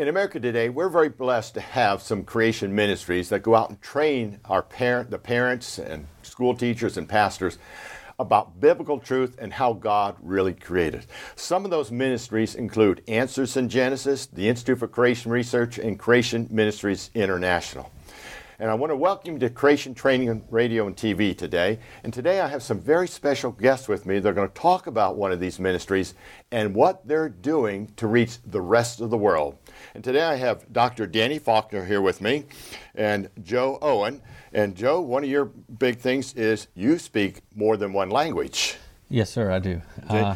In America today, we're very blessed to have some creation ministries that go out and train our parent, the parents and school teachers and pastors about biblical truth and how God really created. Some of those ministries include Answers in Genesis, the Institute for Creation Research, and Creation Ministries International. And I want to welcome you to Creation Training Radio and TV today. And today I have some very special guests with me. They're going to talk about one of these ministries and what they're doing to reach the rest of the world. And today I have Dr. Danny Faulkner here with me and Joe Owen. And Joe, one of your big things is you speak more than one language. Yes, sir, I do. Uh,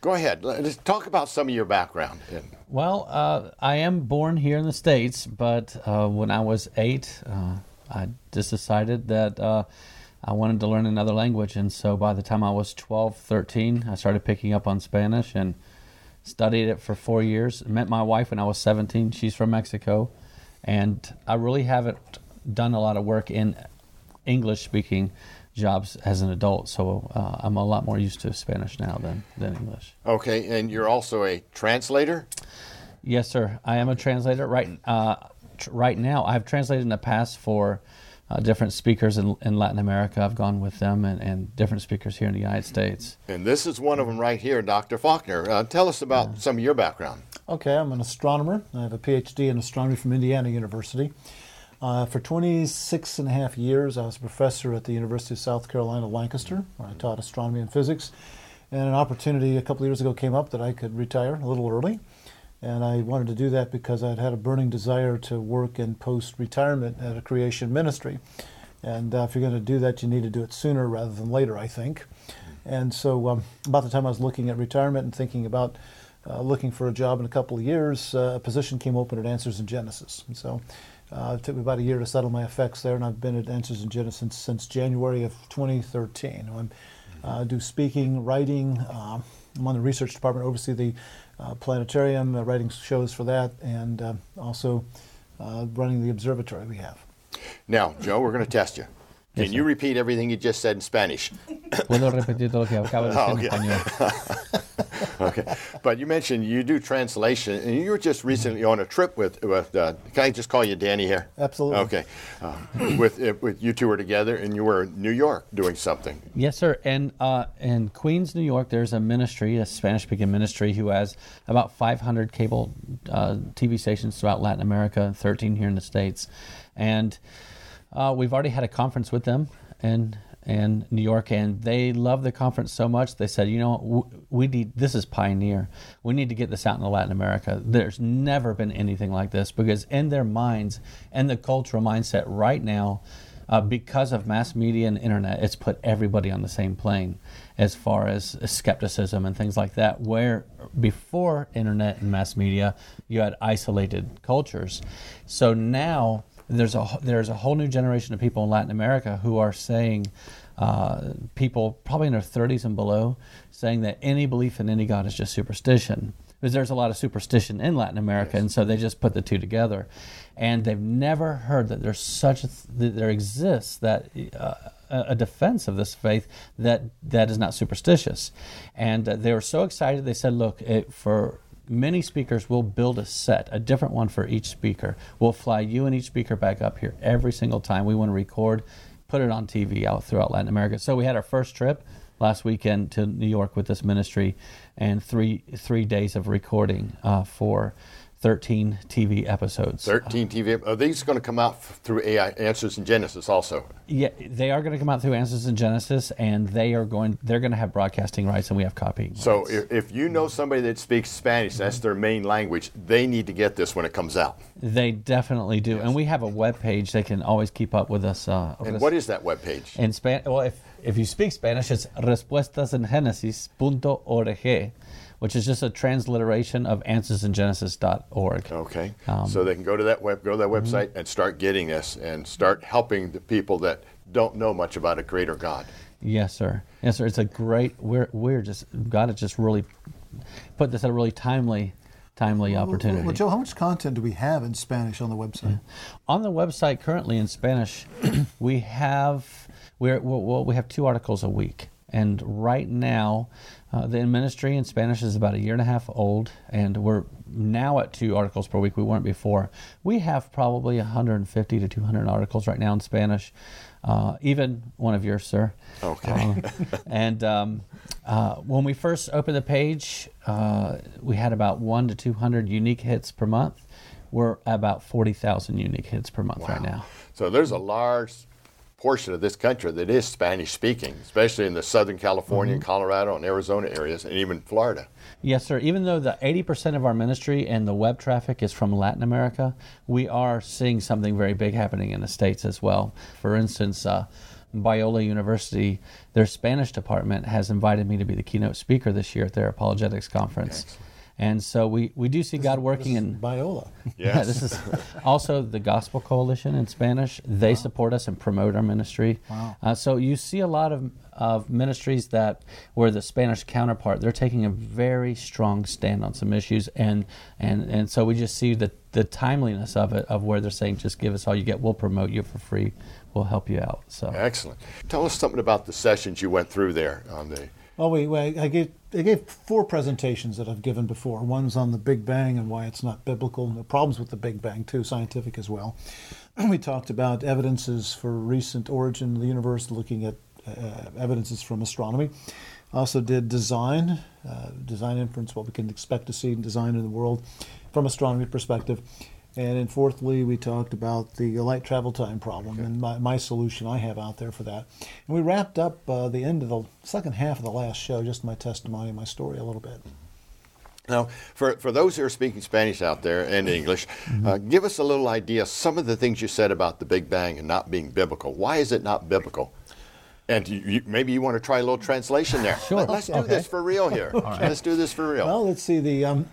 Go ahead. Let's talk about some of your background. Well, uh, I am born here in the States, but uh, when I was eight, uh, I just decided that uh, I wanted to learn another language. And so by the time I was 12, 13, I started picking up on Spanish and studied it for four years. Met my wife when I was 17. She's from Mexico. And I really haven't done a lot of work in English speaking jobs as an adult, so uh, I'm a lot more used to Spanish now than, than English. Okay, and you're also a translator? Yes, sir. I am a translator. Right, uh, tr- right now, I've translated in the past for uh, different speakers in, in, Latin America. I've gone with them and, and, different speakers here in the United States. And this is one of them right here, Dr. Faulkner. Uh, tell us about some of your background. Okay, I'm an astronomer. I have a PhD in astronomy from Indiana University. Uh, for 26 and a half years, I was a professor at the University of South Carolina, Lancaster, where I taught astronomy and physics. And an opportunity a couple of years ago came up that I could retire a little early. And I wanted to do that because I'd had a burning desire to work in post retirement at a creation ministry. And uh, if you're going to do that, you need to do it sooner rather than later, I think. And so, um, about the time I was looking at retirement and thinking about uh, looking for a job in a couple of years, uh, a position came open at Answers in Genesis. And so, uh, it took me about a year to settle my effects there, and I've been at Answers in Genesis since, since January of 2013. I uh, do speaking, writing. Uh, I'm on the research department, oversee the uh, planetarium, uh, writing shows for that, and uh, also running the observatory we have. Now, Joe, we're going to test you. Can yes, you repeat everything you just said in Spanish? Puedo repetir todo lo que acabo de decir en español. okay, but you mentioned you do translation, and you were just recently on a trip with. with uh, can I just call you Danny here? Absolutely. Okay, uh, with with you two were together, and you were in New York doing something. Yes, sir. And uh, in Queens, New York, there's a ministry, a Spanish-speaking ministry, who has about 500 cable uh, TV stations throughout Latin America, 13 here in the states, and uh, we've already had a conference with them, in and New York, and they love the conference so much. They said, you know, we need this is pioneer. We need to get this out in Latin America. There's never been anything like this because in their minds and the cultural mindset right now, uh, because of mass media and internet, it's put everybody on the same plane as far as skepticism and things like that. Where before internet and mass media, you had isolated cultures. So now there's a there's a whole new generation of people in Latin America who are saying, uh, people probably in their 30s and below, saying that any belief in any god is just superstition. Because there's a lot of superstition in Latin America, yes. and so they just put the two together, and they've never heard that there's such a that there exists that. Uh, a defense of this faith that that is not superstitious, and uh, they were so excited. They said, "Look, it, for many speakers will build a set, a different one for each speaker. We'll fly you and each speaker back up here every single time. We want to record, put it on TV out throughout Latin America. So we had our first trip last weekend to New York with this ministry, and three three days of recording uh, for 13 TV episodes. 13 TV. Are these going to come out through AI Answers in Genesis also? Yeah, they are going to come out through Answers in Genesis, and they are going. They're going to have broadcasting rights, and we have copying. So if, if you know somebody that speaks Spanish, that's their main language. They need to get this when it comes out. They definitely do, yes. and we have a web page. They can always keep up with us. Uh, and us. what is that web page? In Spanish, well, if if you speak Spanish, it's respuestasengenesis.org which is just a transliteration of answersingenesis.org. Okay. Um, so they can go to that web, go to that website mm-hmm. and start getting this and start helping the people that don't know much about a creator God. Yes, sir. Yes, sir. It's a great. We're we're just God has just really put this at a really timely timely opportunity. Well, Joe, how much content do we have in Spanish on the website? Yeah. On the website currently in Spanish, we have we're, well, we have two articles a week And right now, uh, the ministry in Spanish is about a year and a half old, and we're now at two articles per week. We weren't before. We have probably 150 to 200 articles right now in Spanish, uh, even one of yours, sir. Okay. Uh, and um, uh, when we first opened the page, uh, we had about one to 200 unique hits per month. We're about 40,000 unique hits per month right now. So there's a large portion of this country that is Spanish speaking, especially in the Southern California, Mm-hmm. Colorado, and Arizona areas, and even Florida. Yes, sir. Even though the 80% of our ministry and the web traffic is from Latin America, we are seeing something very big happening in the States as well. For instance, uh, Biola University, their Spanish department has invited me to be the keynote speaker this year at their apologetics conference. Excellent. And so we, we do see God working This is in. Biola. Yeah, this is also the Gospel Coalition in Spanish. They support us and promote our ministry. Wow. Uh, so you see a lot of, of ministries that where the Spanish counterpart, they're taking a very strong stand on some issues, and and and so we just see the the timeliness of it, of where they're saying, just give us all you get, we'll promote you for free, we'll help you out. So Excellent. Tell us something about the sessions you went through there on the. Well, we, we, I gave I gave four presentations that I've given before. One's on the Big Bang and why it's not biblical, and the problems with the Big Bang too, scientific as well. we talked about evidences for recent origin of the universe, looking at uh, evidences from astronomy. Also did design, uh, design inference, what we can expect to see in design in the world from astronomy perspective. And then fourthly, we talked about the light travel time problem and my, my solution I have out there for that. And we wrapped up uh, the end of the second half of the last show, just my testimony, my story a little bit. Now, for, for those who are speaking Spanish out there and English, uh, give us a little idea some of the things you said about the Big Bang and not being biblical. Why is it not biblical? And you, maybe you want to try a little translation there. Sure. Let, us do Okay. this for real here. Let's do this for real. Well, let's see. The um,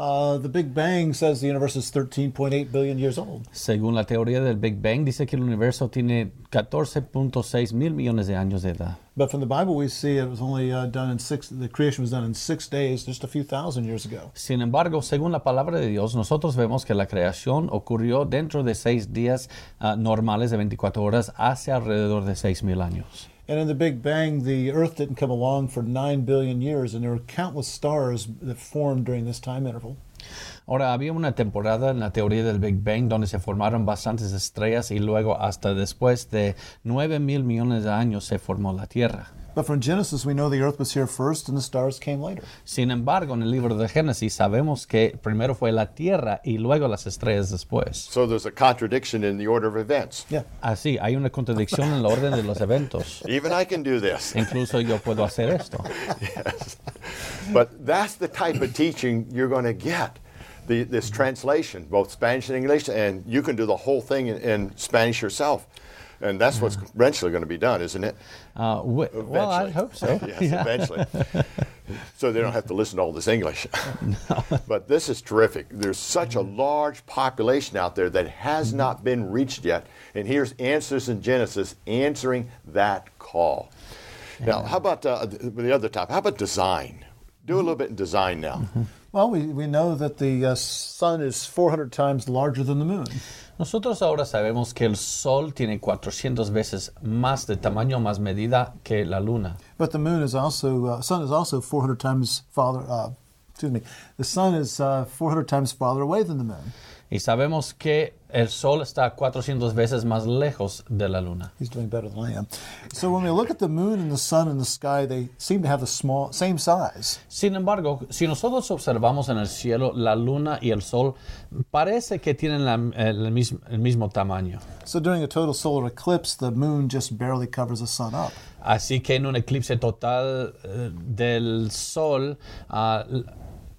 uh, the Big Bang says the universe is 13.8 billion years old. según la teoría del Big Bang, dice que el universo tiene 14.6 mil millones de años de edad. But from the Bible, we see it was only uh, done in six. The creation was done in six days, just a few thousand years ago. Sin embargo, según la palabra de Dios, nosotros vemos que la creación ocurrió dentro de seis días ah, normales de 24 horas hace alrededor de 6.000 años. And in the Big Bang, the Earth didn't come along for nine billion years, and there were countless stars that formed during this time interval. Ahora, había una temporada en la teoría del Big Bang donde se formaron bastantes estrellas y luego hasta después de 9 mil millones de años se formó la Tierra. But from Genesis, we know the Earth was here first, and the stars came later. Sin embargo, en el libro de Génesis sabemos que primero fue la Tierra y luego las estrellas después. So there's a contradiction in the order of events. Yeah. Así, hay una contradicción en el orden de los eventos. Even I can do this. Incluso yo puedo hacer esto. yes. But that's the type of teaching you're going to get. The, this translation, both Spanish and English, and you can do the whole thing in, in Spanish yourself. And that's what's mm-hmm. eventually going to be done, isn't it? Uh, wi- well, I hope so. yes, Yeah. eventually. so they don't have to listen to all this English. but this is terrific. There's such a mm-hmm. large population out there that has mm-hmm. not been reached yet. And here's Answers in Genesis answering that call. Now, how about uh, the the other topic? How about design? Do a little bit in design now. Well, we, we know that the uh, sun is 400 times larger than the moon. Nosotros ahora sabemos que el Sol tiene 400 veces más de tamaño, más medida que la Luna. But the moon is also, uh, sun is also 400 times farther, uh, excuse me, the sun is uh, 400 times farther away than the moon. Y sabemos que el Sol está 400 veces más lejos de la Luna. He's doing better than I am. So when we look at the moon and the sun in the sky, they seem to have the small, same size. Sin embargo, si nosotros observamos en el cielo la Luna y el Sol, parece que tienen la- el, mismo, el mismo tamaño. So during a total solar eclipse, the moon just barely covers the sun up. Así que en un eclipse total eh, del Sol, ah,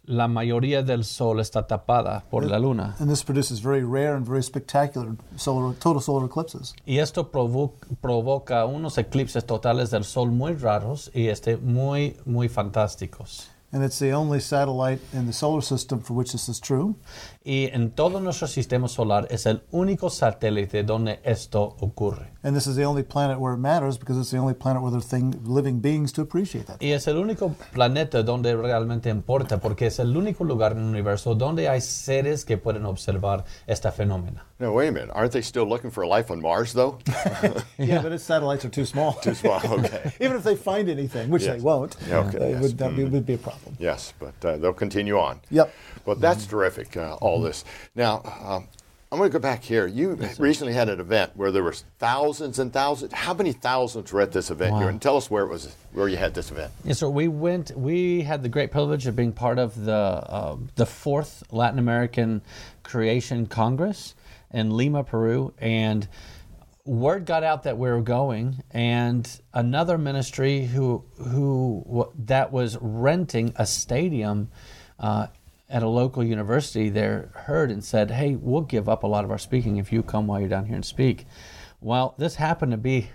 la mayoría del Sol está tapada por la Luna. And this produces very rare and very spectacular solar, total solar eclipses. Y esto provo- provoca unos eclipses totales del Sol muy raros y este muy, muy fantásticos. And it's the only satellite in the solar system for which this is true. Y en todo nuestro sistema solar es el único satélite donde esto ocurre. And this is the only planet where it matters because it's the only planet where there are thing, living beings to appreciate that. Y es el único planeta donde realmente importa, porque es el único lugar en el universo donde hay seres que pueden observar esta fenómeno. No, wait a minute. Aren't they still looking for life on Mars, though? Yeah, but its satellites are too small. Too small, okay. Even if they find anything, which they won't, Yeah, okay, uh, it yes. would, that be, would be a problem. Yes, but uh, they'll continue on. Yep. But that's terrific, uh, all this. Now, um, I'm going to go back here. You recently had an event where there was thousands and thousands. How many thousands were at this event here? Wow. And tell us where it was, where you had this event. Yes, sir. We went. We had the great privilege of being part of the uh, the fourth Latin American Creation Congress in Lima, Peru, and word got out that we were going, and another ministry who who that was renting a stadium. Uh, at a local university there heard and said, Hey, we'll give up a lot of our speaking if you come while you're down here and speak. Well, this happened to be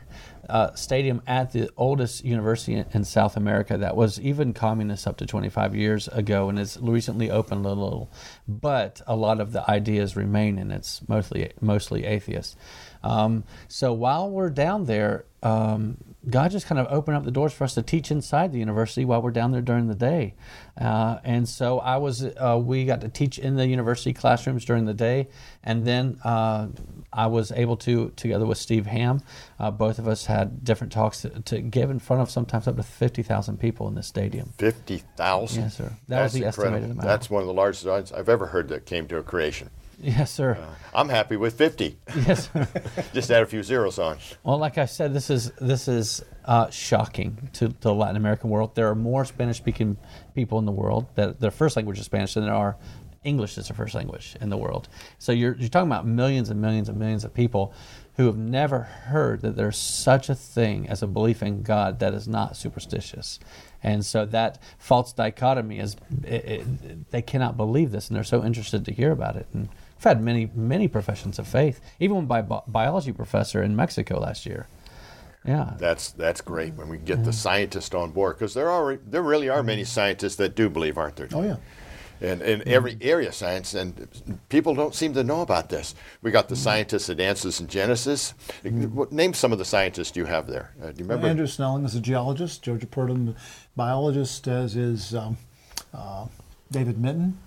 a stadium at the oldest university in- South America that was even communist up to 25 years ago and has recently opened a little. But a lot of the ideas remain, and it's mostly mostly atheist. Um, so while we're down there, um, God just kind of opened up the doors for us to teach inside the university while we're down there during the day. Uh, and so I was, uh, we got to teach in the university classrooms during the day, and then uh, I was able to, together with Steve Ham, uh, both of us had different talks to, to give in front of sometimes up to fifty thousand people in the stadium. 50,000? Yes, sir. That was That's the estimated amount. That's one of the largest odds I've ever heard that came to a creation. Yes, sir. I'm happy with 50. yes. Just add a few zeros on. Well, like I said, this is this is uh, shocking to, to the Latin American world. There are more Spanish-speaking people in the world that their first language is Spanish than there are English is their first language in the world. So you're you're talking about millions and millions and millions of people who have never heard that there's such a thing as a belief in God that is not superstitious. And so that false dichotomy is it, it, they cannot believe this, and they're so interested to hear about it. And I've had many many professions of faith, even one by bi- biology professor in Mexico last year. Yeah, That's that's great when we get the scientists on board because there are there really are many scientists that do believe, aren't there? Oh, yeah. And in every area of science, and people don't seem to know about this. We got the scientists at Answers in Genesis. What- Name some of the scientists you have there. Uh, do you remember? Andrew Snelling is a geologist, Georgia Purdom biologist, as is um, uh, David Menton.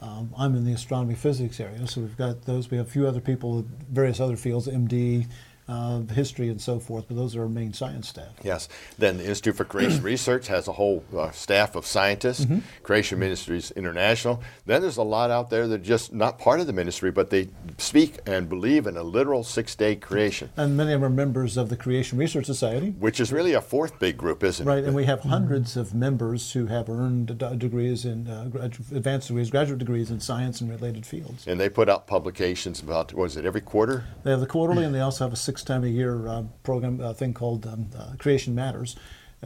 Um, I'm in the astronomy physics area, so we've got those. We have a few other people in various other fields, MD, uh, history, and so forth, but those are our main science staff. Yes. Then the Institute for Creation Research has a whole uh, staff of scientists, Mm-hmm. Creation Ministries International. Then there's a lot out there that are just not part of the ministry, but they speak and believe in a literal six day creation, And many of them are members of the Creation Research Society. which is really a fourth big group, isn't Right, it? Right, and we have hundreds of members who have earned degrees in uh, advanced degrees, graduate degrees in science and related fields. And they put out publications about, was it every quarter? They have the quarterly, and they also have a six time a year uh, program uh, thing called um, uh, Creation Matters.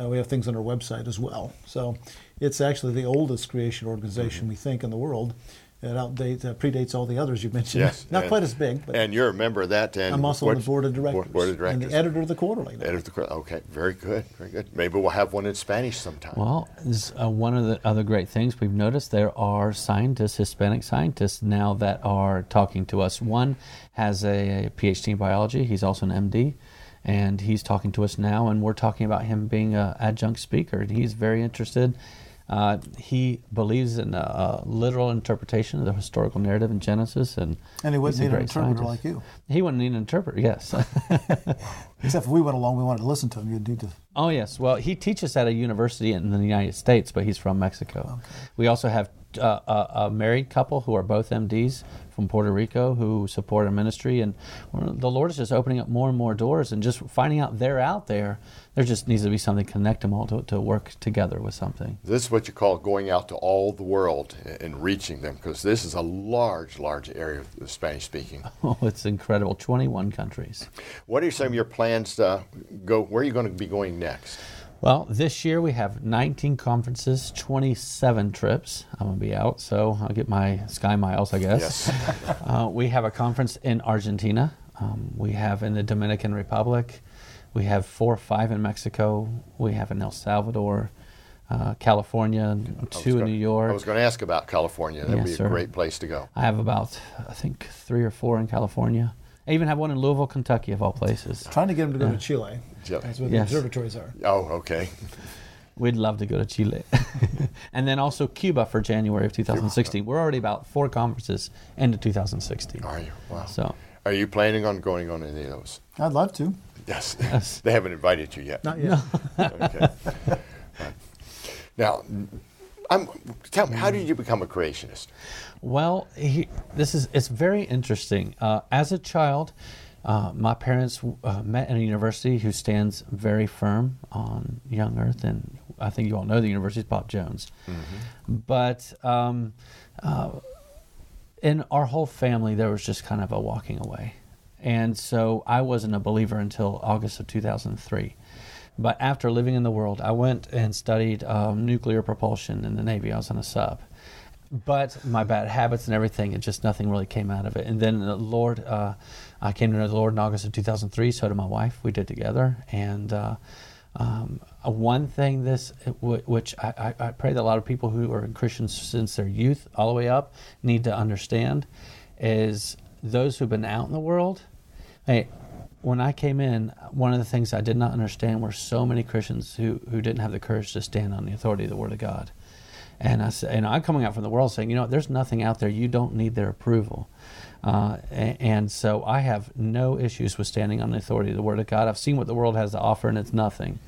Uh, we have things on our website as well. So it's actually the oldest creation organization we think in the world. It outdates, uh, predates all the others you mentioned. Yes. Not and- quite as big, but And you're a member of that. And I'm also on the board of directors. Board of directors. And the editor of the quarterly. Editor of the cor- Okay, very good, very good. Maybe we'll have one in Spanish sometime. Well, this, uh, one of the other great things we've noticed there are scientists, Hispanic scientists now that are talking to us. One has a, PhD in biology. He's also an MD, and he's talking to us now. And we're talking about him being an adjunct speaker. And he's very interested. Uh, he believes in a, a literal interpretation of the historical narrative in Genesis, and And he wouldn't need an interpreter scientist. like you. He wouldn't need an interpreter. Yes. Except if we went along, we wanted to listen to him. You'd need to. Oh yes. Well, he teaches at a university in the United States, but he's from Mexico. We also have uh, a, a married couple who are both MDs from Puerto Rico who support our ministry, and the Lord is just opening up more and more doors, and just finding out they're out there. There just needs to be something to connect them all to, to work together with something. This is what you call going out to all the world and reaching them, because this is a large, large area of Spanish speaking. Oh, it's incredible! Twenty-one countries. What are some of your plans to go? Where are you going to be going next? Well, this year we have 19 conferences, 27 trips. I'm going to be out, so I'll get my sky miles, I guess. Yes. uh, we have a conference in Argentina. Um, we have in the Dominican Republic. We have four or five in Mexico. We have in El Salvador, uh, California, two in gonna- New York. I was going to ask about California. That would Yes, be a sir. great place to go. I have about, I think, three or four in California. I even have one in Louisville, Kentucky, of all places. Trying to get them to go to Chile. Chile. That's where Yes. the observatories are. Oh, okay. We'd love to go to Chile. and then also Cuba for January of 2016. We're already about four conferences into 2016. Are you? Wow. So, Are you planning on going on any of those? I'd love to. Yes. Yes. they haven't invited you yet. Not yet. Okay. now, I'm, tell me, how did you become a creationist? well, he, this is it's very interesting. Uh, as a child, uh, my parents uh, met at a university who stands very firm on young Earth, and I think you all know the university is Bob Jones. But um, uh, in our whole family, there was just kind of a walking away. And so I wasn't a believer until August of 2003. But after living in the world, I went and studied um, nuclear propulsion in the Navy. I was on a sub. But my bad habits and everything, it just nothing really came out of it. And then the Lord, uh, I came to know the Lord in August of 2003. So did my wife. We did together. And uh, um, uh, one thing this, which I, I, pray that a lot of people who are Christians since their youth all the way up need to understand, is those who've been out in the world. Hey, when I came in, one of the things I did not understand were so many Christians who, who didn't have the courage to stand on the authority of the Word of God. And I said, and I'm coming out from the world saying, you know, there's nothing out there. You don't need their approval. Uh, a- and so I have no issues with standing on the authority of the Word of God. I've seen what the world has to offer, and it's nothing.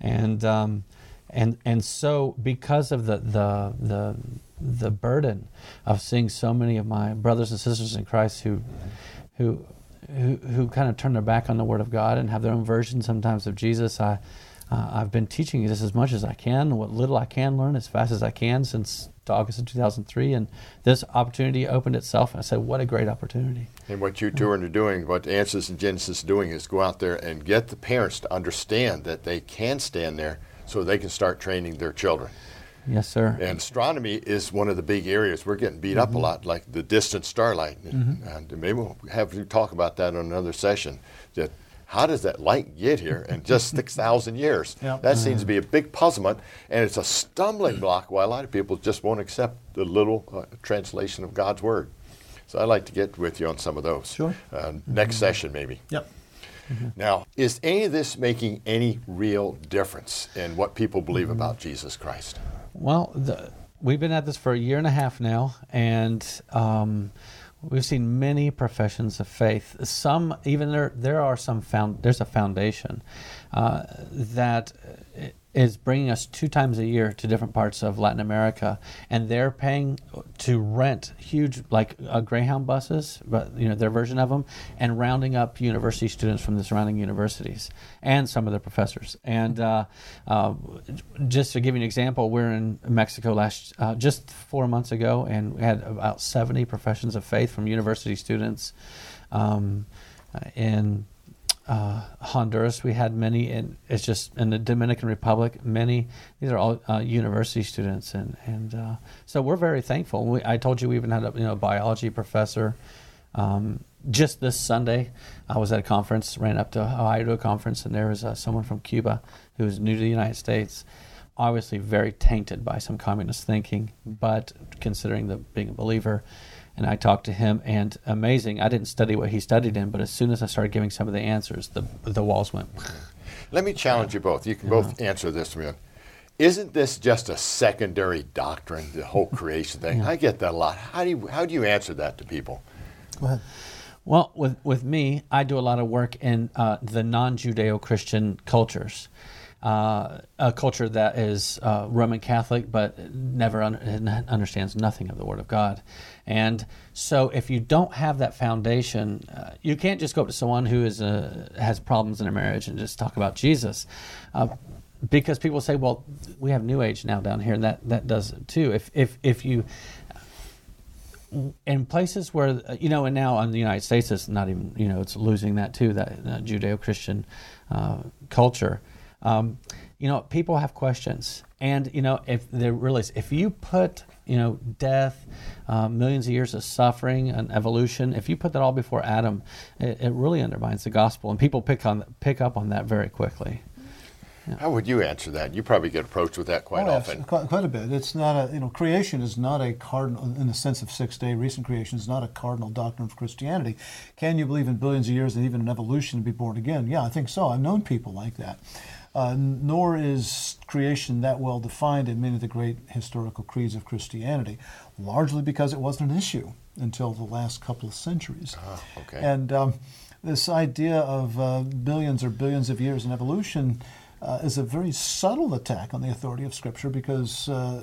And um, and and so because of the the the the burden of seeing so many of my brothers and sisters in Christ who who who, who kind of turn their back on the Word of God and have their own version sometimes of Jesus, I uh, I've been teaching this as much as I can, what little I can learn as fast as I can since August of 2003, and this opportunity opened itself, I said, "What a great opportunity!" And what you two are doing, what Answers and Genesis is doing, is go out there and get the parents to understand that they can stand there so they can start training their children. Yes, sir. And astronomy is one of the big areas. We're getting beat up a mm-hmm. lot, like the distant starlight. Mm-hmm. And maybe we'll have you talk about that on another session. That how does that light get here in just 6,000 years? Yeah. That seems mm-hmm. to be a big puzzlement, and it's a stumbling block why a lot of people just won't accept the little uh, translation of God's Word. So I'd like to get with you on some of those. Sure. Uh, next session, maybe. Yep. Now, is any of this making any real difference in what people believe about Jesus Christ? Well, the, we've been at this for a year and a half now, and um, we've seen many professions of faith. Some, even there, there are some found. There's a foundation uh, that is bringing us two times a year to different parts of Latin America, and they're paying to rent huge, like uh, Greyhound buses, but you know their version of them, and rounding up university students from the surrounding universities and some of their professors. And uh, uh, just to give you an example, we're in Mexico last uh, just four months ago, and we had about 70 professions of faith from university students. Um, in uh, Honduras, we had many, and it's just in the Dominican Republic, many. These are all uh, university students, and and uh, so we're very thankful. We, I told you we even had a you know biology professor. Um, just this Sunday, I was at a conference, ran up to Ohio to a conference, and there was uh, someone from Cuba who was new to the United States, obviously very tainted by some communist thinking, but considering the being a believer. And I talked to him, and amazing. I didn't study what he studied in, but as soon as I started giving some of the answers, the the walls went. Let me challenge you both. You can both answer this to me. Isn't this just a secondary doctrine, the whole creation thing? I get that a lot. How do you how do you answer that to people? Go ahead. Well, with with me, I do a lot of work in uh, the non-Judeo-Christian cultures, uh, a culture that is uh, Roman Catholic but never un- understands nothing of the Word of God, and so if you don't have that foundation, uh, you can't just go up to someone who is uh, has problems in their marriage and just talk about Jesus. Uh, because people say, well, we have New Age now down here, and that, that does it too. If, if, if you in places where uh, you know, and now in the United States, it's not even you know, it's losing that too, that, that Judeo-Christian uh, culture. Um, you know, people have questions, and you know, if they really, if you put you know, death, uh, millions of years of suffering and evolution. If you put that all before Adam, it, it really undermines the gospel, and people pick on pick up on that very quickly. How would you answer that? You probably get approached with that quite Oh, yes, often. quite, quite a bit. It's not a you know creation is not a cardinal in the sense of six day recent creation is not a cardinal doctrine of Christianity. Can you believe in billions of years and even in evolution and be born again? Yeah, I think so. I've known people like that. Uh, nor is creation that well defined in many of the great historical creeds of Christianity, largely because it wasn't an issue until the last couple of centuries. Ah, okay. And um, this idea of uh, billions or billions of years in evolution uh, is a very subtle attack on the authority of Scripture because uh,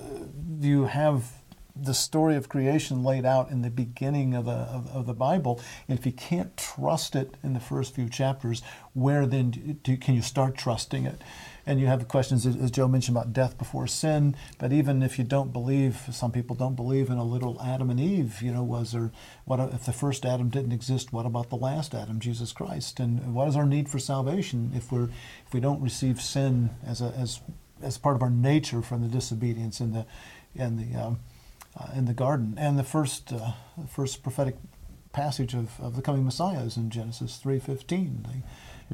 you have the story of creation laid out in the beginning of, a, of, of the Bible. And if you can't trust it in the first few chapters, where then do, do, can you start trusting it? And you have questions, as Joe mentioned, about death before sin. But even if you don't believe, some people don't believe in a little Adam and Eve. You know, was there? What if the first Adam didn't exist? What about the last Adam, Jesus Christ? And what is our need for salvation if we're if we don't receive sin as a as as part of our nature from the disobedience and the in the um, uh, in the garden? And the first uh, the first prophetic passage of, of the coming Messiah is in Genesis three fifteen.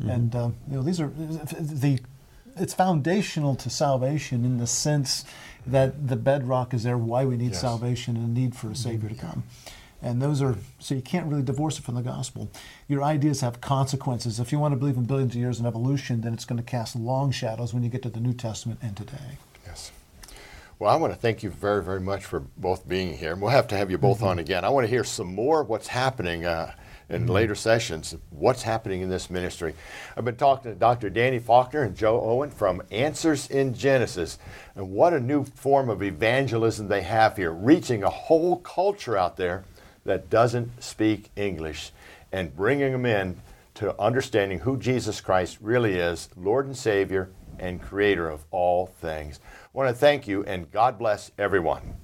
And um, you know these are the it's foundational to salvation in the sense that the bedrock is there why we need Yes. salvation and need for a savior to come and those are so you can't really divorce it from the gospel your ideas have consequences if you want to believe in billions of years in evolution then it's going to cast long shadows when you get to the new testament and today. Well, I want to thank you very, very much for both being here. And We'll have to have you both on again. I want to hear some more of what's happening uh, in later sessions, what's happening in this ministry. I've been talking to Dr. Danny Faulkner and Joe Owen from Answers in Genesis. And what a new form of evangelism they have here, reaching a whole culture out there that doesn't speak English and bringing them in to understanding who Jesus Christ really is, Lord and Savior and Creator of all things. I want to thank you and God bless everyone.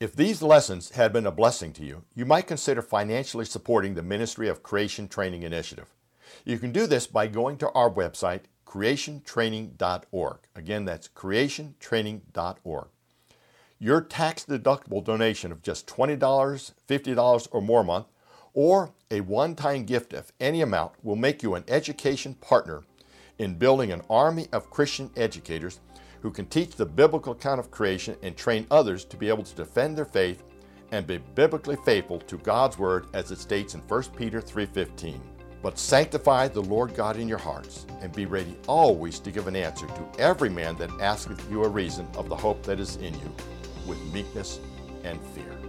If these lessons had been a blessing to you, you might consider financially supporting the Ministry of Creation Training Initiative. You can do this by going to our website, creationtraining.org. Again, that's creationtraining.org. Your tax deductible donation of just $20, $50, or more a month, or a one time gift of any amount will make you an education partner in building an army of Christian educators who can teach the biblical account of creation and train others to be able to defend their faith and be biblically faithful to God's word as it states in 1 Peter 3:15. But sanctify the Lord God in your hearts and be ready always to give an answer to every man that asketh you a reason of the hope that is in you with meekness and fear.